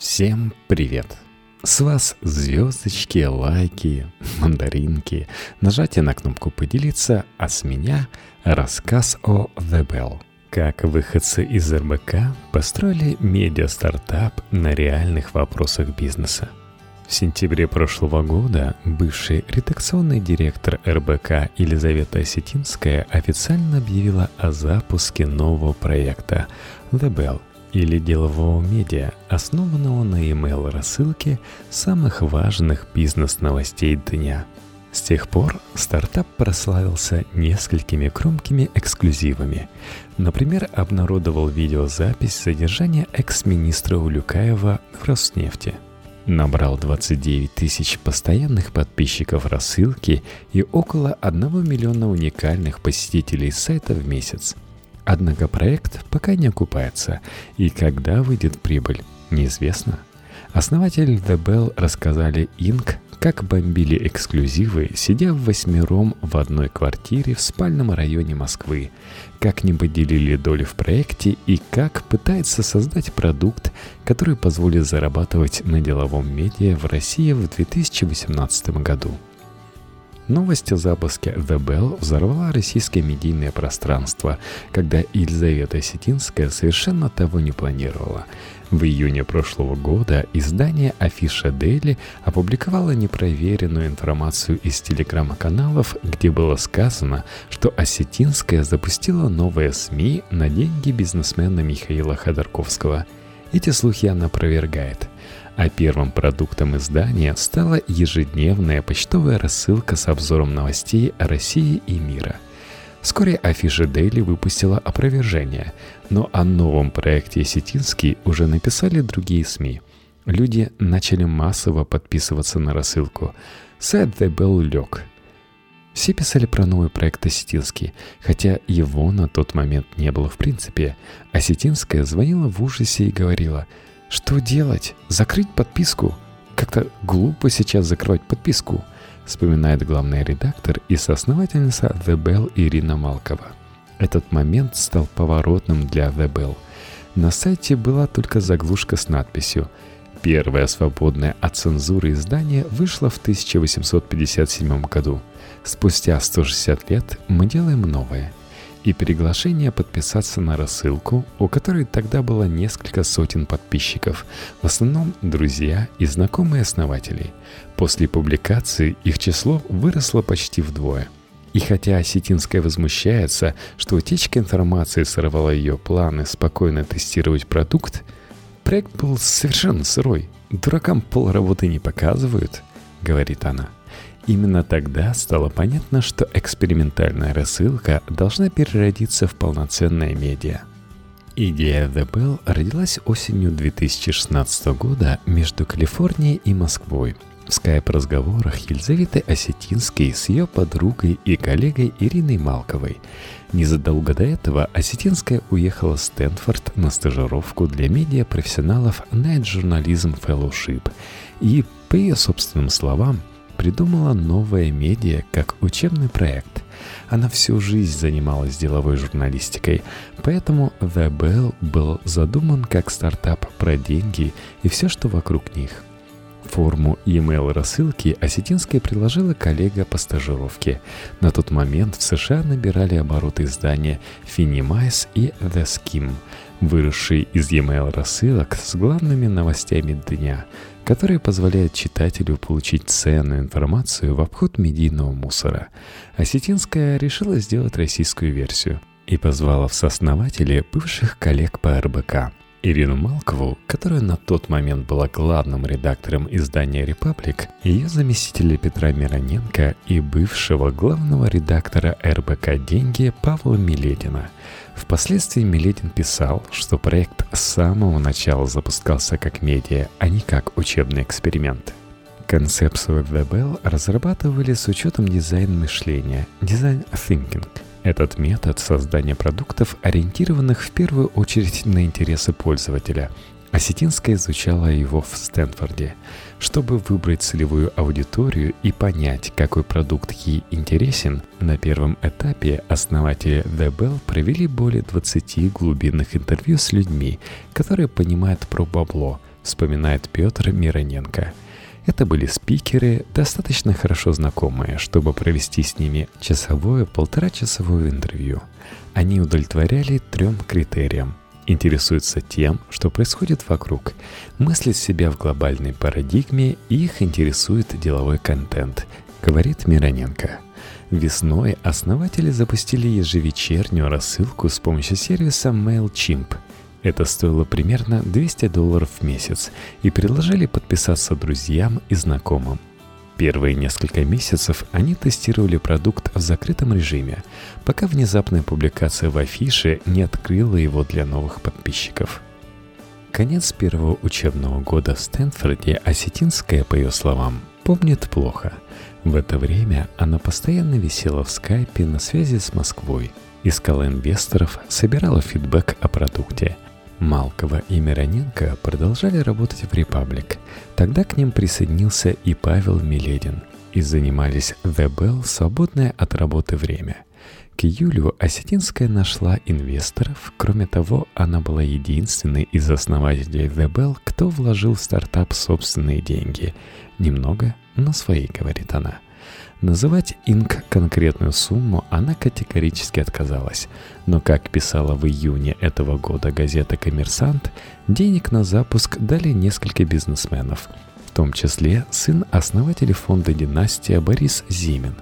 Всем привет! С вас звездочки, лайки, мандаринки, нажатие на кнопку «Поделиться», а с меня рассказ о The Bell. Как выходцы из РБК построили медиа-стартап на реальных вопросах бизнеса. В сентябре прошлого года бывший редакционный директор РБК Елизавета Осетинская официально объявила о запуске нового проекта The Bell – или делового медиа, основанного на email рассылке самых важных бизнес-новостей дня. С тех пор стартап прославился несколькими громкими эксклюзивами. Например, обнародовал видеозапись задержания экс-министра Улюкаева в Роснефти. Набрал 29 тысяч постоянных подписчиков рассылки и около 1 миллиона уникальных посетителей сайта в месяц – Однако проект пока не окупается, и когда выйдет прибыль, неизвестно. Основатель The Bell рассказали Inc., как бомбили эксклюзивы, сидя в восьмером в одной квартире в спальном районе Москвы, как не поделили доли в проекте и как пытается создать продукт, который позволит зарабатывать на деловом медиа в России в 2018 году. Новость о запуске The Bell взорвала российское медийное пространство, когда Елизавета Осетинская совершенно того не планировала. В июне прошлого года издание Афиша Дели опубликовало непроверенную информацию из телеграм-каналов, где было сказано, что Осетинская запустила новые СМИ на деньги бизнесмена Михаила Ходорковского. Эти слухи она опровергает – а первым продуктом издания стала ежедневная почтовая рассылка с обзором новостей о России и мира. Вскоре афиша Daily выпустила опровержение, но о новом проекте Сетинский уже написали другие СМИ. Люди начали массово подписываться на рассылку. Сайт The Bell лег. Все писали про новый проект Осетинский, хотя его на тот момент не было в принципе. Осетинская звонила в ужасе и говорила – что делать? Закрыть подписку? Как-то глупо сейчас закрывать подписку, вспоминает главный редактор и соосновательница The Bell Ирина Малкова. Этот момент стал поворотным для The Bell. На сайте была только заглушка с надписью Первое свободное от цензуры издание вышло в 1857 году. Спустя 160 лет мы делаем новое – и приглашение подписаться на рассылку, у которой тогда было несколько сотен подписчиков, в основном друзья и знакомые основателей. После публикации их число выросло почти вдвое. И хотя Осетинская возмущается, что утечка информации сорвала ее планы спокойно тестировать продукт, проект был совершенно сырой. Дуракам пол работы не показывают, говорит она. Именно тогда стало понятно, что экспериментальная рассылка должна переродиться в полноценное медиа. Идея The Bell родилась осенью 2016 года между Калифорнией и Москвой. В скайп-разговорах Елизаветы Осетинской с ее подругой и коллегой Ириной Малковой. Незадолго до этого Осетинская уехала в Стэнфорд на стажировку для медиапрофессионалов Night Journalism Fellowship и, по ее собственным словам, придумала новое медиа как учебный проект. Она всю жизнь занималась деловой журналистикой, поэтому The Bell был задуман как стартап про деньги и все, что вокруг них. Форму e-mail рассылки Осетинская приложила коллега по стажировке. На тот момент в США набирали обороты издания Finimize и The Skim, выросшие из e-mail рассылок с главными новостями дня – которая позволяет читателю получить ценную информацию в обход медийного мусора. Осетинская решила сделать российскую версию и позвала в сооснователи бывших коллег по РБК. Ирину Малкову, которая на тот момент была главным редактором издания «Репаблик», ее заместителя Петра Мироненко и бывшего главного редактора РБК «Деньги» Павла Миледина – Впоследствии Милетин писал, что проект с самого начала запускался как медиа, а не как учебный эксперимент. Концепцию WebBell разрабатывали с учетом дизайн мышления, дизайн thinking. Этот метод создания продуктов, ориентированных в первую очередь на интересы пользователя – Осетинская изучала его в Стэнфорде. Чтобы выбрать целевую аудиторию и понять, какой продукт ей интересен, на первом этапе основатели The Bell провели более 20 глубинных интервью с людьми, которые понимают про бабло, вспоминает Петр Мироненко. Это были спикеры, достаточно хорошо знакомые, чтобы провести с ними часовое-полторачасовое интервью. Они удовлетворяли трем критериям. Интересуются тем, что происходит вокруг, мыслят себя в глобальной парадигме и их интересует деловой контент, говорит Мироненко. Весной основатели запустили ежевечернюю рассылку с помощью сервиса MailChimp – это стоило примерно 200 долларов в месяц и предложили подписаться друзьям и знакомым. Первые несколько месяцев они тестировали продукт в закрытом режиме, пока внезапная публикация в афише не открыла его для новых подписчиков. Конец первого учебного года в Стэнфорде Осетинская, по ее словам, помнит плохо. В это время она постоянно висела в скайпе на связи с Москвой, искала инвесторов, собирала фидбэк о продукте – Малкова и Мироненко продолжали работать в «Репаблик». Тогда к ним присоединился и Павел Миледин. И занимались The Bell свободное от работы время. К июлю Осетинская нашла инвесторов. Кроме того, она была единственной из основателей The Bell, кто вложил в стартап собственные деньги. Немного, но свои, говорит она – Называть Инк конкретную сумму она категорически отказалась, но, как писала в июне этого года газета «Коммерсант», денег на запуск дали несколько бизнесменов, в том числе сын основателя фонда «Династия» Борис Зимин.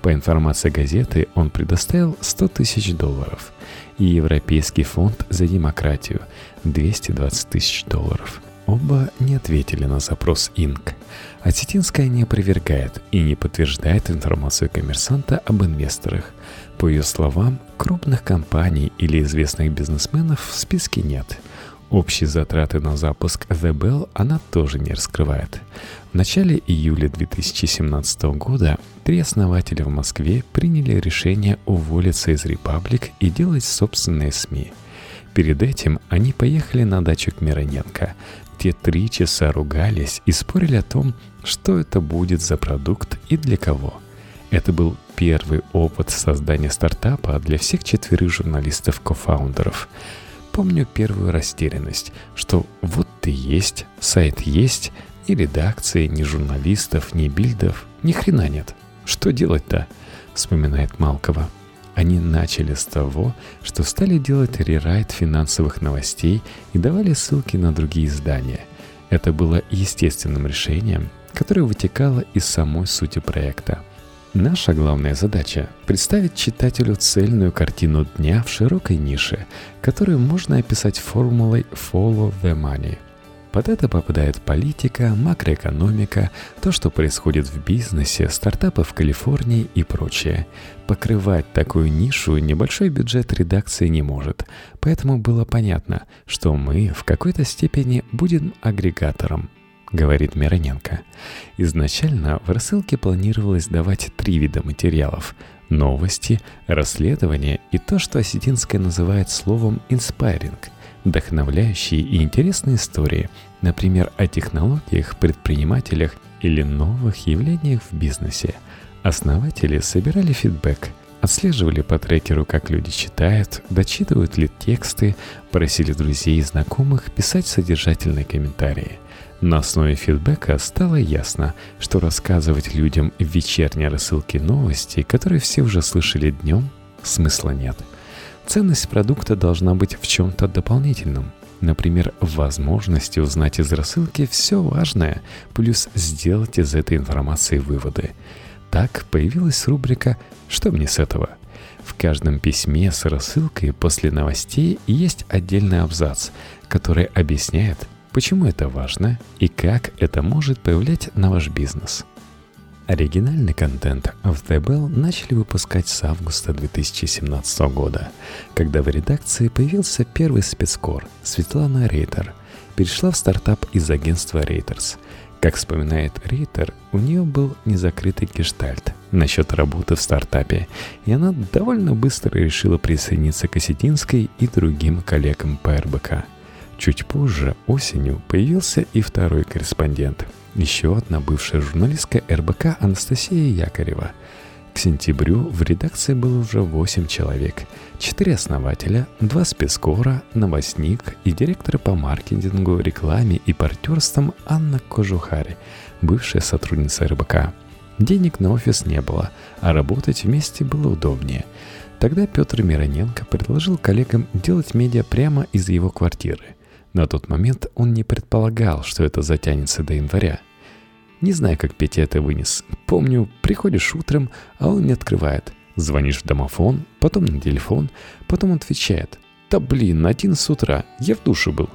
По информации газеты, он предоставил 100 тысяч долларов, и Европейский фонд за демократию – 220 тысяч долларов – Оба не ответили на запрос Инк. Осетинская не опровергает и не подтверждает информацию коммерсанта об инвесторах. По ее словам, крупных компаний или известных бизнесменов в списке нет. Общие затраты на запуск The Bell она тоже не раскрывает. В начале июля 2017 года три основателя в Москве приняли решение уволиться из Republic и делать собственные СМИ – Перед этим они поехали на дачу к Мироненко, те три часа ругались и спорили о том, что это будет за продукт и для кого. Это был первый опыт создания стартапа для всех четверых журналистов-кофаундеров. Помню первую растерянность, что вот ты есть, сайт есть, ни редакции, ни журналистов, ни бильдов, ни хрена нет. Что делать-то? Вспоминает Малкова. Они начали с того, что стали делать рерайт финансовых новостей и давали ссылки на другие издания. Это было естественным решением, которое вытекало из самой сути проекта. Наша главная задача – представить читателю цельную картину дня в широкой нише, которую можно описать формулой «follow the money» – под это попадает политика, макроэкономика, то, что происходит в бизнесе, стартапы в Калифорнии и прочее. Покрывать такую нишу небольшой бюджет редакции не может, поэтому было понятно, что мы в какой-то степени будем агрегатором, говорит Мироненко. Изначально в рассылке планировалось давать три вида материалов – новости, расследования и то, что Осетинская называет словом «inspiring», вдохновляющие и интересные истории, например, о технологиях, предпринимателях или новых явлениях в бизнесе. Основатели собирали фидбэк, отслеживали по трекеру, как люди читают, дочитывают ли тексты, просили друзей и знакомых писать содержательные комментарии. На основе фидбэка стало ясно, что рассказывать людям в вечерней рассылке новости, которые все уже слышали днем, смысла нет – Ценность продукта должна быть в чем-то дополнительном. Например, возможности узнать из рассылки все важное, плюс сделать из этой информации выводы. Так появилась рубрика «Что мне с этого?». В каждом письме с рассылкой после новостей есть отдельный абзац, который объясняет, почему это важно и как это может повлиять на ваш бизнес. Оригинальный контент в The Bell начали выпускать с августа 2017 года, когда в редакции появился первый спецкор Светлана Рейтер. Перешла в стартап из агентства Reuters. Как вспоминает Рейтер, у нее был незакрытый гештальт насчет работы в стартапе, и она довольно быстро решила присоединиться к Осетинской и другим коллегам по РБК. Чуть позже, осенью, появился и второй корреспондент – еще одна бывшая журналистка РБК Анастасия Якорева. К сентябрю в редакции было уже 8 человек. Четыре основателя, два спецкора, новостник и директор по маркетингу, рекламе и партнерствам Анна Кожухари, бывшая сотрудница РБК. Денег на офис не было, а работать вместе было удобнее. Тогда Петр Мироненко предложил коллегам делать медиа прямо из его квартиры. На тот момент он не предполагал, что это затянется до января. Не знаю, как Петя это вынес. Помню, приходишь утром, а он не открывает. Звонишь в домофон, потом на телефон, потом отвечает. «Да блин, на 11 утра, я в душе был».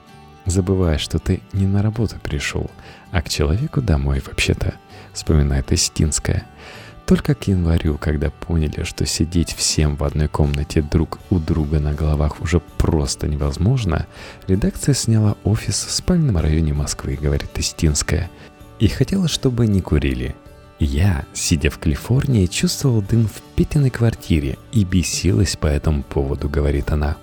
Забывая, что ты не на работу пришел, а к человеку домой вообще-то, вспоминает Истинская. Только к январю, когда поняли, что сидеть всем в одной комнате друг у друга на головах уже просто невозможно, редакция сняла офис в спальном районе Москвы, говорит Истинская. И хотела, чтобы не курили. Я, сидя в Калифорнии, чувствовал дым в Петиной квартире и бесилась по этому поводу, говорит она.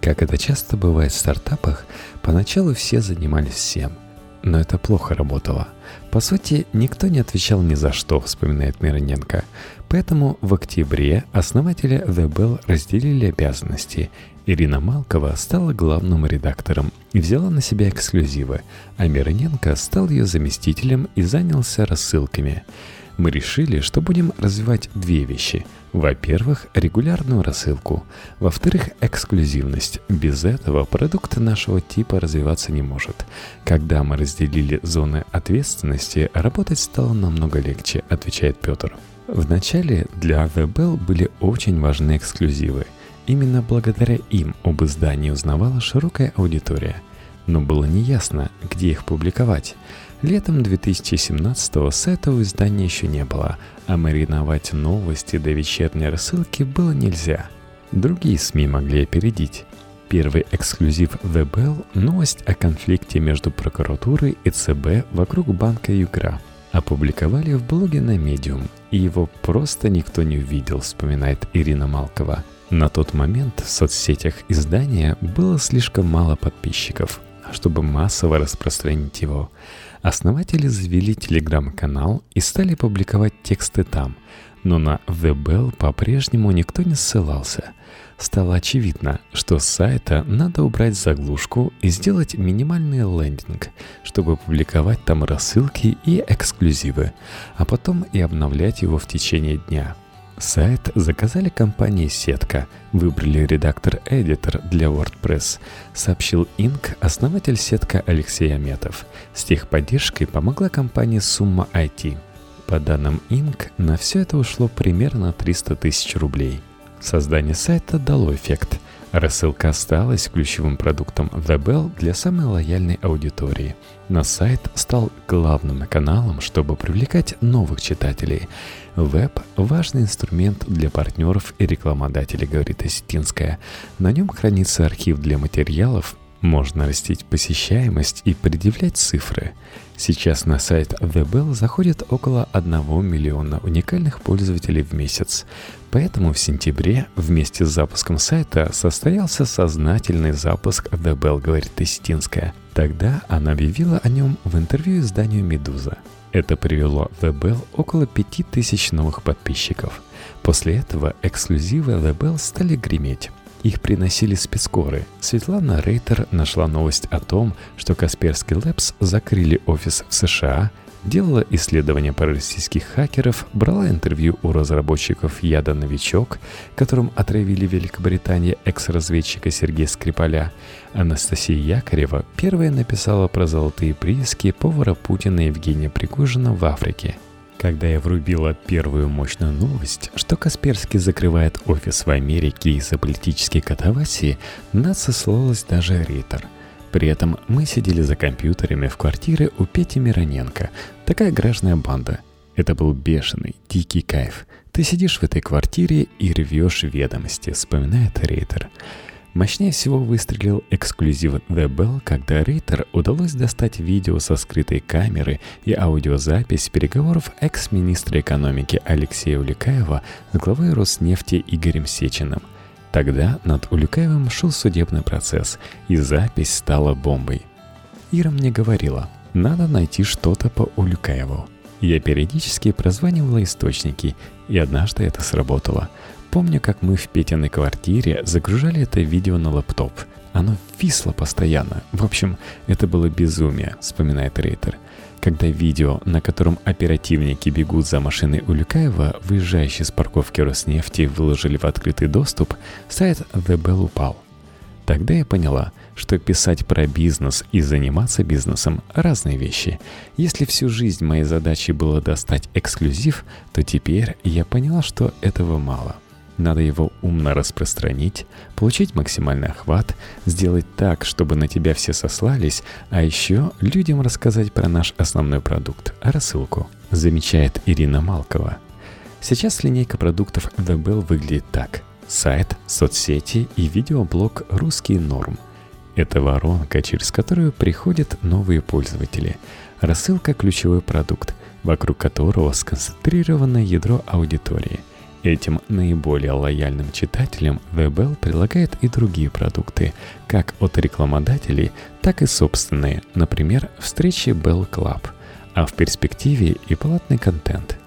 Как это часто бывает в стартапах, поначалу все занимались всем – но это плохо работало. По сути, никто не отвечал ни за что, вспоминает Мироненко. Поэтому в октябре основатели The Bell разделили обязанности. Ирина Малкова стала главным редактором и взяла на себя эксклюзивы, а Мироненко стал ее заместителем и занялся рассылками мы решили, что будем развивать две вещи. Во-первых, регулярную рассылку. Во-вторых, эксклюзивность. Без этого продукт нашего типа развиваться не может. Когда мы разделили зоны ответственности, работать стало намного легче, отвечает Петр. Вначале для The Bell были очень важны эксклюзивы. Именно благодаря им об издании узнавала широкая аудитория. Но было неясно, где их публиковать. Летом 2017-го сайта издания еще не было, а мариновать новости до вечерней рассылки было нельзя. Другие СМИ могли опередить. Первый эксклюзив The Bell – новость о конфликте между прокуратурой и ЦБ вокруг банка Югра. Опубликовали в блоге на Medium, и его просто никто не увидел, вспоминает Ирина Малкова. На тот момент в соцсетях издания было слишком мало подписчиков, чтобы массово распространить его. Основатели завели телеграм-канал и стали публиковать тексты там, но на The Bell по-прежнему никто не ссылался. Стало очевидно, что с сайта надо убрать заглушку и сделать минимальный лендинг, чтобы публиковать там рассылки и эксклюзивы, а потом и обновлять его в течение дня – Сайт заказали компании «Сетка», выбрали редактор-эдитор для WordPress, сообщил Инк основатель «Сетка» Алексей Аметов. С техподдержкой помогла компания «Сумма IT». По данным Инк, на все это ушло примерно 300 тысяч рублей. Создание сайта дало эффект. Рассылка осталась ключевым продуктом The Bell для самой лояльной аудитории. На сайт стал главным каналом, чтобы привлекать новых читателей – Веб – важный инструмент для партнеров и рекламодателей, говорит Осетинская. На нем хранится архив для материалов, можно растить посещаемость и предъявлять цифры. Сейчас на сайт The Bell заходит около 1 миллиона уникальных пользователей в месяц. Поэтому в сентябре вместе с запуском сайта состоялся сознательный запуск The Bell, говорит Тестинская. Тогда она объявила о нем в интервью изданию «Медуза». Это привело в The около 5000 новых подписчиков. После этого эксклюзивы The стали греметь. Их приносили спецкоры. Светлана Рейтер нашла новость о том, что Касперский Labs закрыли офис в США – делала исследования про российских хакеров, брала интервью у разработчиков яда «Новичок», которым отравили в Великобритании экс-разведчика Сергея Скрипаля. Анастасия Якорева первая написала про золотые прииски повара Путина Евгения Пригожина в Африке. Когда я врубила первую мощную новость, что Касперский закрывает офис в Америке из-за политической катавасии, нас сослалась даже Рейтер – при этом мы сидели за компьютерами в квартире у Пети Мироненко. Такая гражданная банда. Это был бешеный, дикий кайф. Ты сидишь в этой квартире и рвешь ведомости, вспоминает Рейтер. Мощнее всего выстрелил эксклюзив The Bell, когда Рейтер удалось достать видео со скрытой камеры и аудиозапись переговоров экс-министра экономики Алексея Уликаева с главой Роснефти Игорем Сечиным – Тогда над Улюкаевым шел судебный процесс, и запись стала бомбой. Ира мне говорила, надо найти что-то по Улюкаеву. Я периодически прозванивала источники, и однажды это сработало. Помню, как мы в Петиной квартире загружали это видео на лаптоп. Оно висло постоянно. В общем, это было безумие, вспоминает Рейтер. Когда видео, на котором оперативники бегут за машиной Улюкаева, выезжающей с парковки Роснефти, выложили в открытый доступ, сайт The Bell упал. Тогда я поняла, что писать про бизнес и заниматься бизнесом – разные вещи. Если всю жизнь моей задачей было достать эксклюзив, то теперь я поняла, что этого мало. Надо его умно распространить, получить максимальный охват, сделать так, чтобы на тебя все сослались, а еще людям рассказать про наш основной продукт – рассылку, замечает Ирина Малкова. Сейчас линейка продуктов The выглядит так – сайт, соцсети и видеоблог «Русский норм». Это воронка, через которую приходят новые пользователи. Рассылка – ключевой продукт, вокруг которого сконцентрировано ядро аудитории. Этим наиболее лояльным читателям The предлагает и другие продукты, как от рекламодателей, так и собственные, например, встречи Bell Club, а в перспективе и платный контент –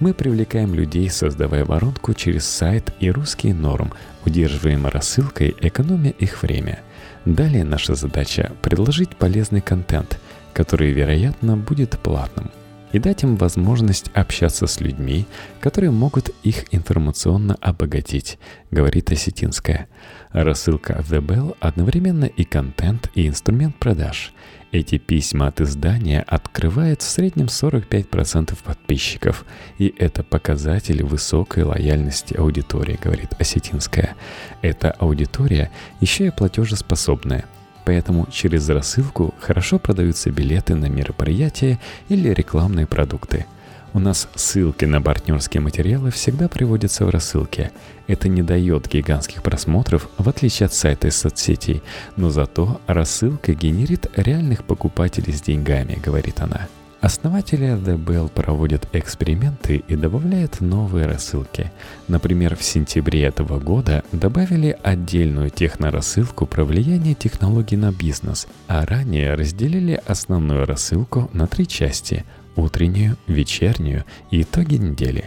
мы привлекаем людей, создавая воронку через сайт и русский норм, удерживаем рассылкой, экономя их время. Далее наша задача – предложить полезный контент, который, вероятно, будет платным, и дать им возможность общаться с людьми, которые могут их информационно обогатить, говорит Осетинская. Рассылка The Bell одновременно и контент, и инструмент продаж – эти письма от издания открывают в среднем 45% подписчиков, и это показатель высокой лояльности аудитории, говорит Осетинская. Эта аудитория еще и платежеспособная, поэтому через рассылку хорошо продаются билеты на мероприятия или рекламные продукты – у нас ссылки на партнерские материалы всегда приводятся в рассылке. Это не дает гигантских просмотров, в отличие от сайта и соцсетей, но зато рассылка генерит реальных покупателей с деньгами, говорит она. Основатели Bell проводят эксперименты и добавляют новые рассылки. Например, в сентябре этого года добавили отдельную технорассылку про влияние технологий на бизнес, а ранее разделили основную рассылку на три части – утреннюю, вечернюю и итоги недели.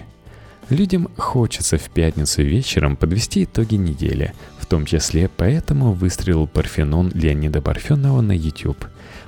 Людям хочется в пятницу вечером подвести итоги недели, том числе поэтому выстрелил Парфенон Леонида Парфенова на YouTube.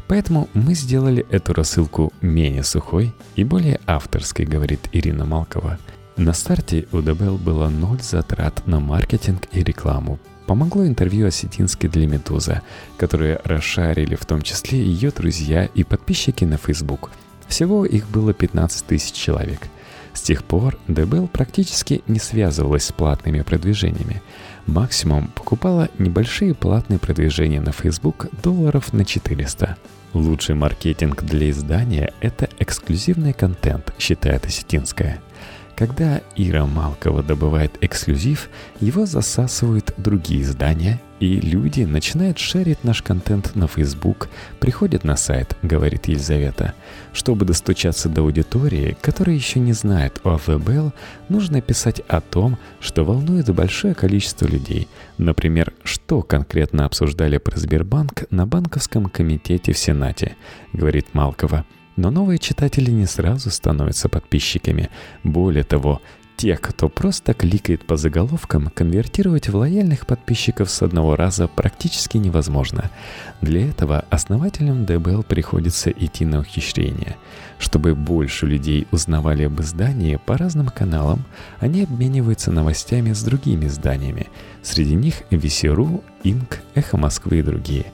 Поэтому мы сделали эту рассылку менее сухой и более авторской, говорит Ирина Малкова. На старте у ДБЛ было ноль затрат на маркетинг и рекламу. Помогло интервью Осетинской для «Медуза», которые расшарили в том числе ее друзья и подписчики на Facebook – всего их было 15 тысяч человек. С тех пор Дебел практически не связывалась с платными продвижениями. Максимум покупала небольшие платные продвижения на Facebook долларов на 400. Лучший маркетинг для издания – это эксклюзивный контент, считает Осетинская – когда Ира Малкова добывает эксклюзив, его засасывают другие издания, и люди начинают шерить наш контент на Facebook, приходят на сайт, говорит Елизавета. Чтобы достучаться до аудитории, которая еще не знает о АВБЛ, нужно писать о том, что волнует большое количество людей. Например, что конкретно обсуждали про Сбербанк на банковском комитете в Сенате, говорит Малкова. Но новые читатели не сразу становятся подписчиками. Более того, тех, кто просто кликает по заголовкам, конвертировать в лояльных подписчиков с одного раза практически невозможно. Для этого основателям ДБЛ приходится идти на ухищрение. Чтобы больше людей узнавали об издании по разным каналам, они обмениваются новостями с другими изданиями. Среди них Весеру, Инк, Эхо Москвы и другие.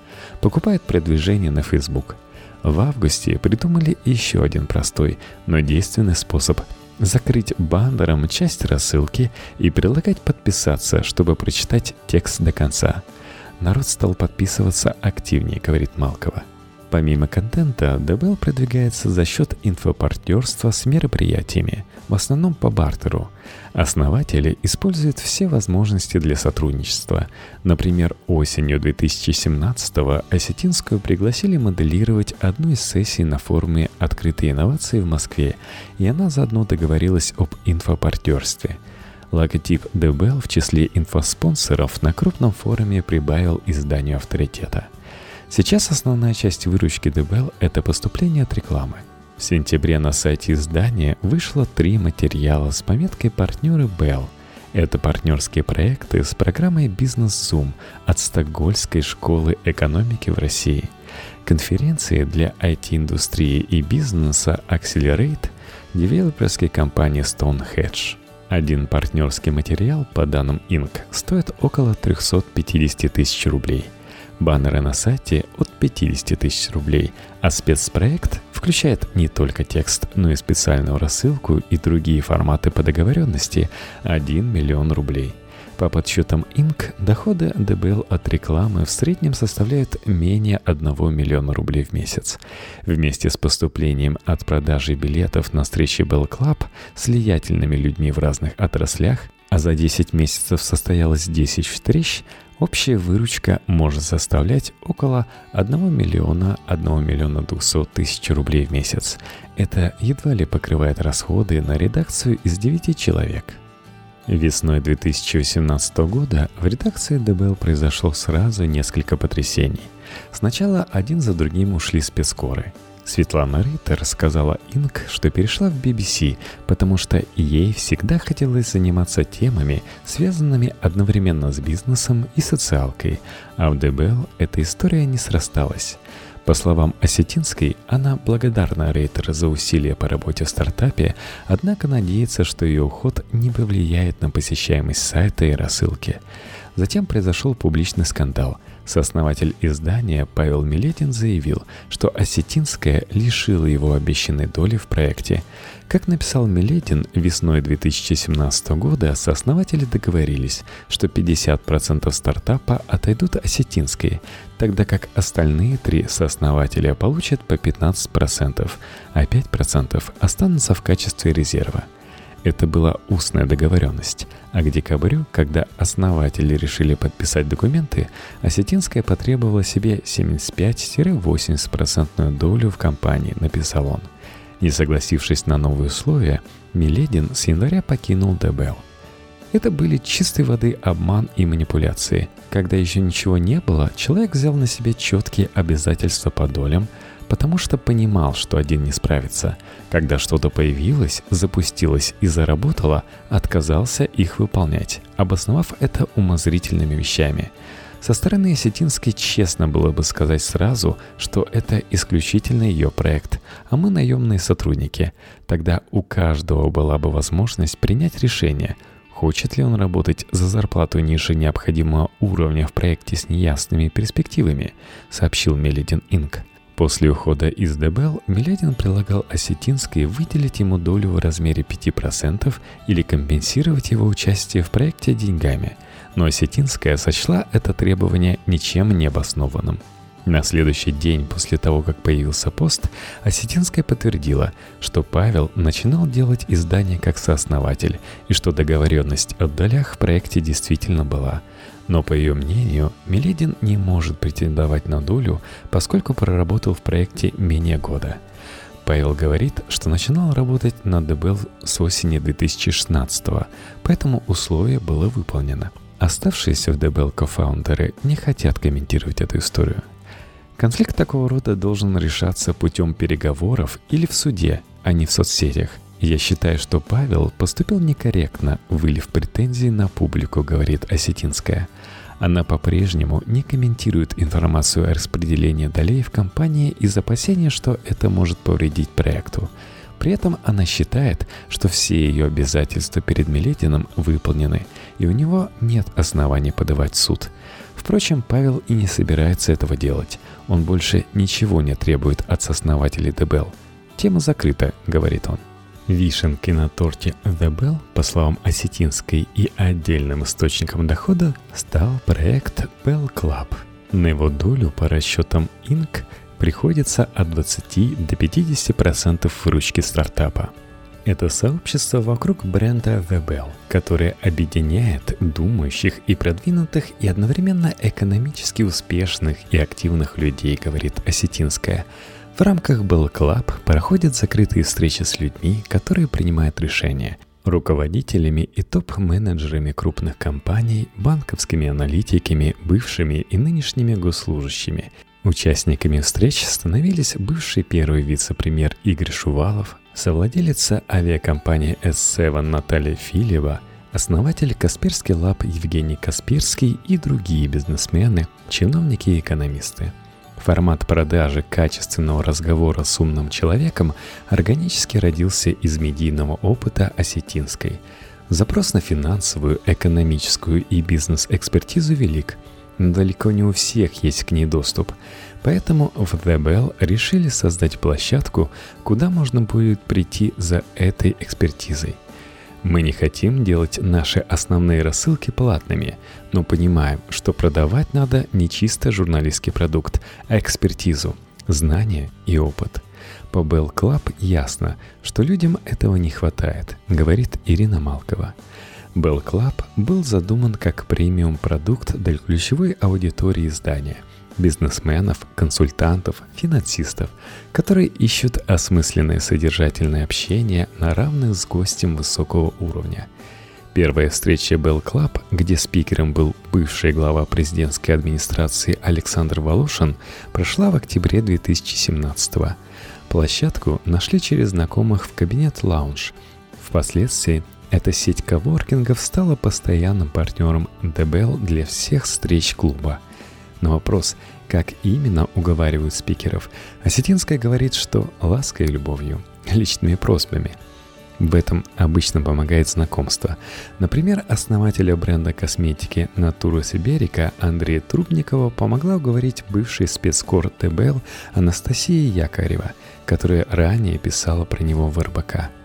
Покупают продвижение на Facebook – в августе придумали еще один простой, но действенный способ – закрыть баннером часть рассылки и предлагать подписаться, чтобы прочитать текст до конца. Народ стал подписываться активнее, говорит Малкова. Помимо контента, DBL продвигается за счет инфопартнерства с мероприятиями, в основном по бартеру. Основатели используют все возможности для сотрудничества. Например, осенью 2017-го Осетинскую пригласили моделировать одну из сессий на форуме «Открытые инновации» в Москве, и она заодно договорилась об инфопартнерстве – Логотип DBL в числе инфоспонсоров на крупном форуме прибавил изданию авторитета – Сейчас основная часть выручки DBL – это поступление от рекламы. В сентябре на сайте издания вышло три материала с пометкой «Партнеры Bell». Это партнерские проекты с программой «Бизнес Zoom» от Стокгольмской школы экономики в России. Конференции для IT-индустрии и бизнеса Accelerate девелоперской компании Stonehenge. Один партнерский материал, по данным Inc., стоит около 350 тысяч рублей – баннеры на сайте от 50 тысяч рублей, а спецпроект включает не только текст, но и специальную рассылку и другие форматы по договоренности – 1 миллион рублей. По подсчетам Inc., доходы ДБЛ от рекламы в среднем составляют менее 1 миллиона рублей в месяц. Вместе с поступлением от продажи билетов на встречи Bell Club с влиятельными людьми в разных отраслях, а за 10 месяцев состоялось 10 встреч, Общая выручка может составлять около 1 миллиона 1 миллиона 200 тысяч рублей в месяц. Это едва ли покрывает расходы на редакцию из 9 человек. Весной 2018 года в редакции ДБЛ произошло сразу несколько потрясений. Сначала один за другим ушли спецкоры – Светлана Рейтер сказала Инк, что перешла в BBC, потому что ей всегда хотелось заниматься темами, связанными одновременно с бизнесом и социалкой, а в ДБЛ эта история не срасталась. По словам Осетинской, она благодарна Рейтер за усилия по работе в стартапе, однако надеется, что ее уход не повлияет на посещаемость сайта и рассылки. Затем произошел публичный скандал – Сооснователь издания Павел Милетин заявил, что Осетинская лишила его обещанной доли в проекте. Как написал Милетин, весной 2017 года сооснователи договорились, что 50% стартапа отойдут Осетинской, тогда как остальные три сооснователя получат по 15%, а 5% останутся в качестве резерва – это была устная договоренность, а к декабрю, когда основатели решили подписать документы, Осетинская потребовала себе 75-80% долю в компании, написал он. Не согласившись на новые условия, Миледин с января покинул ДБЛ. Это были чистой воды обман и манипуляции. Когда еще ничего не было, человек взял на себе четкие обязательства по долям – потому что понимал, что один не справится. Когда что-то появилось, запустилось и заработало, отказался их выполнять, обосновав это умозрительными вещами. Со стороны Осетинской честно было бы сказать сразу, что это исключительно ее проект, а мы наемные сотрудники. Тогда у каждого была бы возможность принять решение, хочет ли он работать за зарплату ниже необходимого уровня в проекте с неясными перспективами, сообщил Меледин Инк. После ухода из ДБЛ Милядин предлагал Осетинской выделить ему долю в размере 5% или компенсировать его участие в проекте деньгами, но Осетинская сочла это требование ничем не обоснованным. На следующий день после того, как появился пост, Осетинская подтвердила, что Павел начинал делать издание как сооснователь и что договоренность о долях в проекте действительно была – но, по ее мнению, Миледин не может претендовать на долю, поскольку проработал в проекте менее года. Павел говорит, что начинал работать над ДБЛ с осени 2016 поэтому условие было выполнено. Оставшиеся в ДБЛ кофаундеры не хотят комментировать эту историю. Конфликт такого рода должен решаться путем переговоров или в суде, а не в соцсетях. Я считаю, что Павел поступил некорректно, вылив претензии на публику, говорит Осетинская – она по-прежнему не комментирует информацию о распределении долей в компании из опасения, что это может повредить проекту. При этом она считает, что все ее обязательства перед Милетином выполнены, и у него нет оснований подавать суд. Впрочем, Павел и не собирается этого делать. Он больше ничего не требует от сооснователей ДБЛ. Тема закрыта, говорит он. Вишенкой на торте The Bell, по словам Осетинской и отдельным источником дохода, стал проект Bell Club. На его долю по расчетам Inc. приходится от 20 до 50% выручки стартапа. Это сообщество вокруг бренда The Bell, которое объединяет думающих и продвинутых и одновременно экономически успешных и активных людей, говорит Осетинская – в рамках Bell Club проходят закрытые встречи с людьми, которые принимают решения, руководителями и топ-менеджерами крупных компаний, банковскими аналитиками, бывшими и нынешними госслужащими. Участниками встреч становились бывший первый вице-премьер Игорь Шувалов, совладелица авиакомпании S7 Наталья Филева, основатель Касперский лаб Евгений Касперский и другие бизнесмены, чиновники и экономисты. Формат продажи качественного разговора с умным человеком органически родился из медийного опыта осетинской. Запрос на финансовую, экономическую и бизнес-экспертизу велик – но далеко не у всех есть к ней доступ. Поэтому в The Bell решили создать площадку, куда можно будет прийти за этой экспертизой. Мы не хотим делать наши основные рассылки платными, но понимаем, что продавать надо не чисто журналистский продукт, а экспертизу, знания и опыт. По Bell Club ясно, что людям этого не хватает, говорит Ирина Малкова. Bell Club был задуман как премиум-продукт для ключевой аудитории издания – бизнесменов, консультантов, финансистов, которые ищут осмысленное содержательное общение на равных с гостем высокого уровня. Первая встреча Bell Club, где спикером был бывший глава президентской администрации Александр Волошин, прошла в октябре 2017 года. Площадку нашли через знакомых в кабинет Lounge. Впоследствии эта сеть коворкингов стала постоянным партнером DBL для всех встреч клуба. На вопрос, как именно уговаривают спикеров, Осетинская говорит, что лаской и любовью, личными просьбами. В этом обычно помогает знакомство. Например, основателя бренда косметики Натура Сиберика Андрея Трубникова помогла уговорить бывший спецкор ТБЛ Анастасия Якорева, которая ранее писала про него в РБК –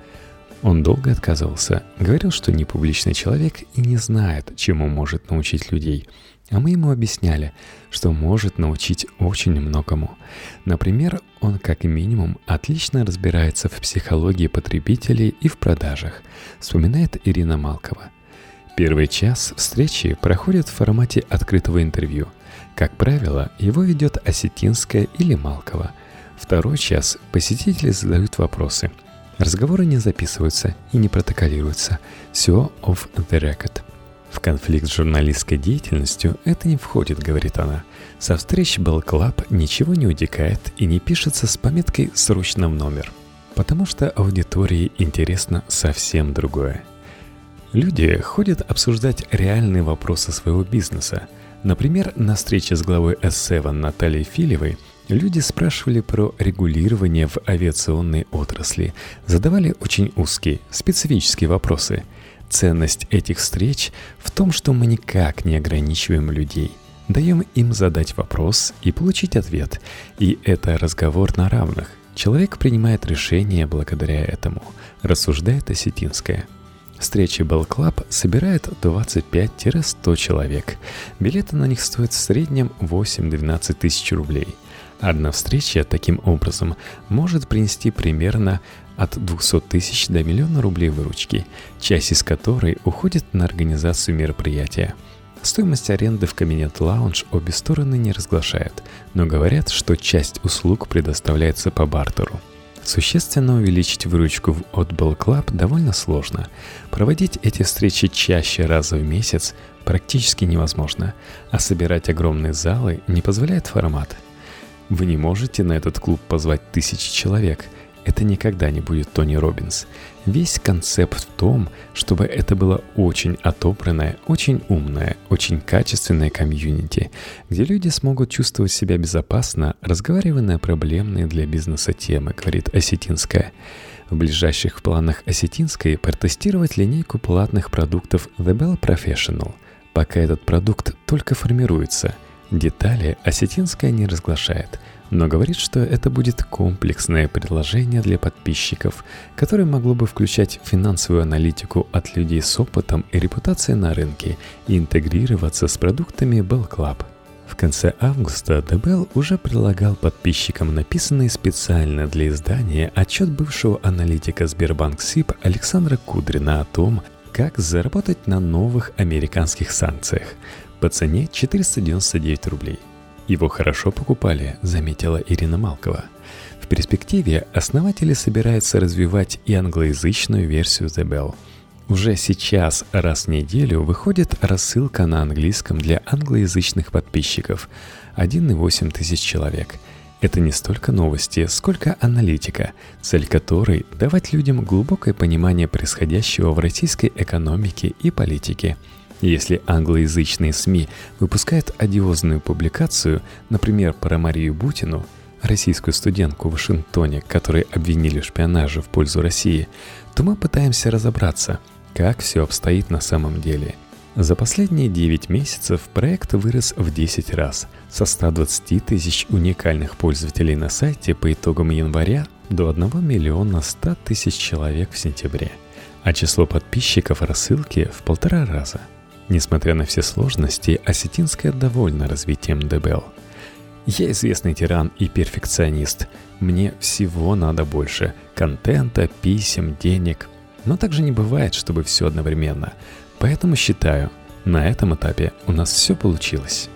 он долго отказывался, говорил, что не публичный человек и не знает, чему может научить людей. А мы ему объясняли, что может научить очень многому. Например, он как минимум отлично разбирается в психологии потребителей и в продажах, вспоминает Ирина Малкова. Первый час встречи проходит в формате открытого интервью. Как правило, его ведет Осетинская или Малкова. Второй час посетители задают вопросы – Разговоры не записываются и не протоколируются. Все off the record. В конфликт с журналистской деятельностью это не входит, говорит она. Со встреч Bell Club ничего не утекает и не пишется с пометкой «срочно в номер». Потому что аудитории интересно совсем другое. Люди ходят обсуждать реальные вопросы своего бизнеса. Например, на встрече с главой S7 Натальей Филевой – Люди спрашивали про регулирование в авиационной отрасли, задавали очень узкие, специфические вопросы. Ценность этих встреч в том, что мы никак не ограничиваем людей. Даем им задать вопрос и получить ответ. И это разговор на равных. Человек принимает решение благодаря этому, рассуждает Осетинская. Встречи Bell Club собирает 25-100 человек. Билеты на них стоят в среднем 8-12 тысяч рублей – Одна встреча таким образом может принести примерно от 200 тысяч до миллиона рублей выручки, часть из которой уходит на организацию мероприятия. Стоимость аренды в кабинет лаунж обе стороны не разглашают, но говорят, что часть услуг предоставляется по бартеру. Существенно увеличить выручку в Oddball Club довольно сложно. Проводить эти встречи чаще раза в месяц практически невозможно, а собирать огромные залы не позволяет формат – вы не можете на этот клуб позвать тысячи человек. Это никогда не будет Тони Робинс. Весь концепт в том, чтобы это было очень отобранное, очень умное, очень качественное комьюнити, где люди смогут чувствовать себя безопасно, разговаривая на проблемные для бизнеса темы, говорит Осетинская. В ближайших планах Осетинской протестировать линейку платных продуктов The Bell Professional. Пока этот продукт только формируется – Детали Осетинская не разглашает, но говорит, что это будет комплексное предложение для подписчиков, которое могло бы включать финансовую аналитику от людей с опытом и репутацией на рынке и интегрироваться с продуктами Bell Club. В конце августа The уже предлагал подписчикам написанный специально для издания отчет бывшего аналитика Сбербанк СИП Александра Кудрина о том, как заработать на новых американских санкциях – по цене 499 рублей. Его хорошо покупали, заметила Ирина Малкова. В перспективе основатели собираются развивать и англоязычную версию The Bell. Уже сейчас раз в неделю выходит рассылка на английском для англоязычных подписчиков. 1,8 тысяч человек. Это не столько новости, сколько аналитика, цель которой – давать людям глубокое понимание происходящего в российской экономике и политике. Если англоязычные СМИ выпускают одиозную публикацию, например, про Марию Бутину, российскую студентку в Вашингтоне, которой обвинили в шпионаже в пользу России, то мы пытаемся разобраться – как все обстоит на самом деле. За последние 9 месяцев проект вырос в 10 раз, со 120 тысяч уникальных пользователей на сайте по итогам января до 1 миллиона 100 тысяч человек в сентябре, а число подписчиков рассылки в полтора раза. Несмотря на все сложности, Осетинская довольна развитием ДБЛ. Я известный тиран и перфекционист. Мне всего надо больше – контента, писем, денег – но также не бывает, чтобы все одновременно. Поэтому считаю, на этом этапе у нас все получилось.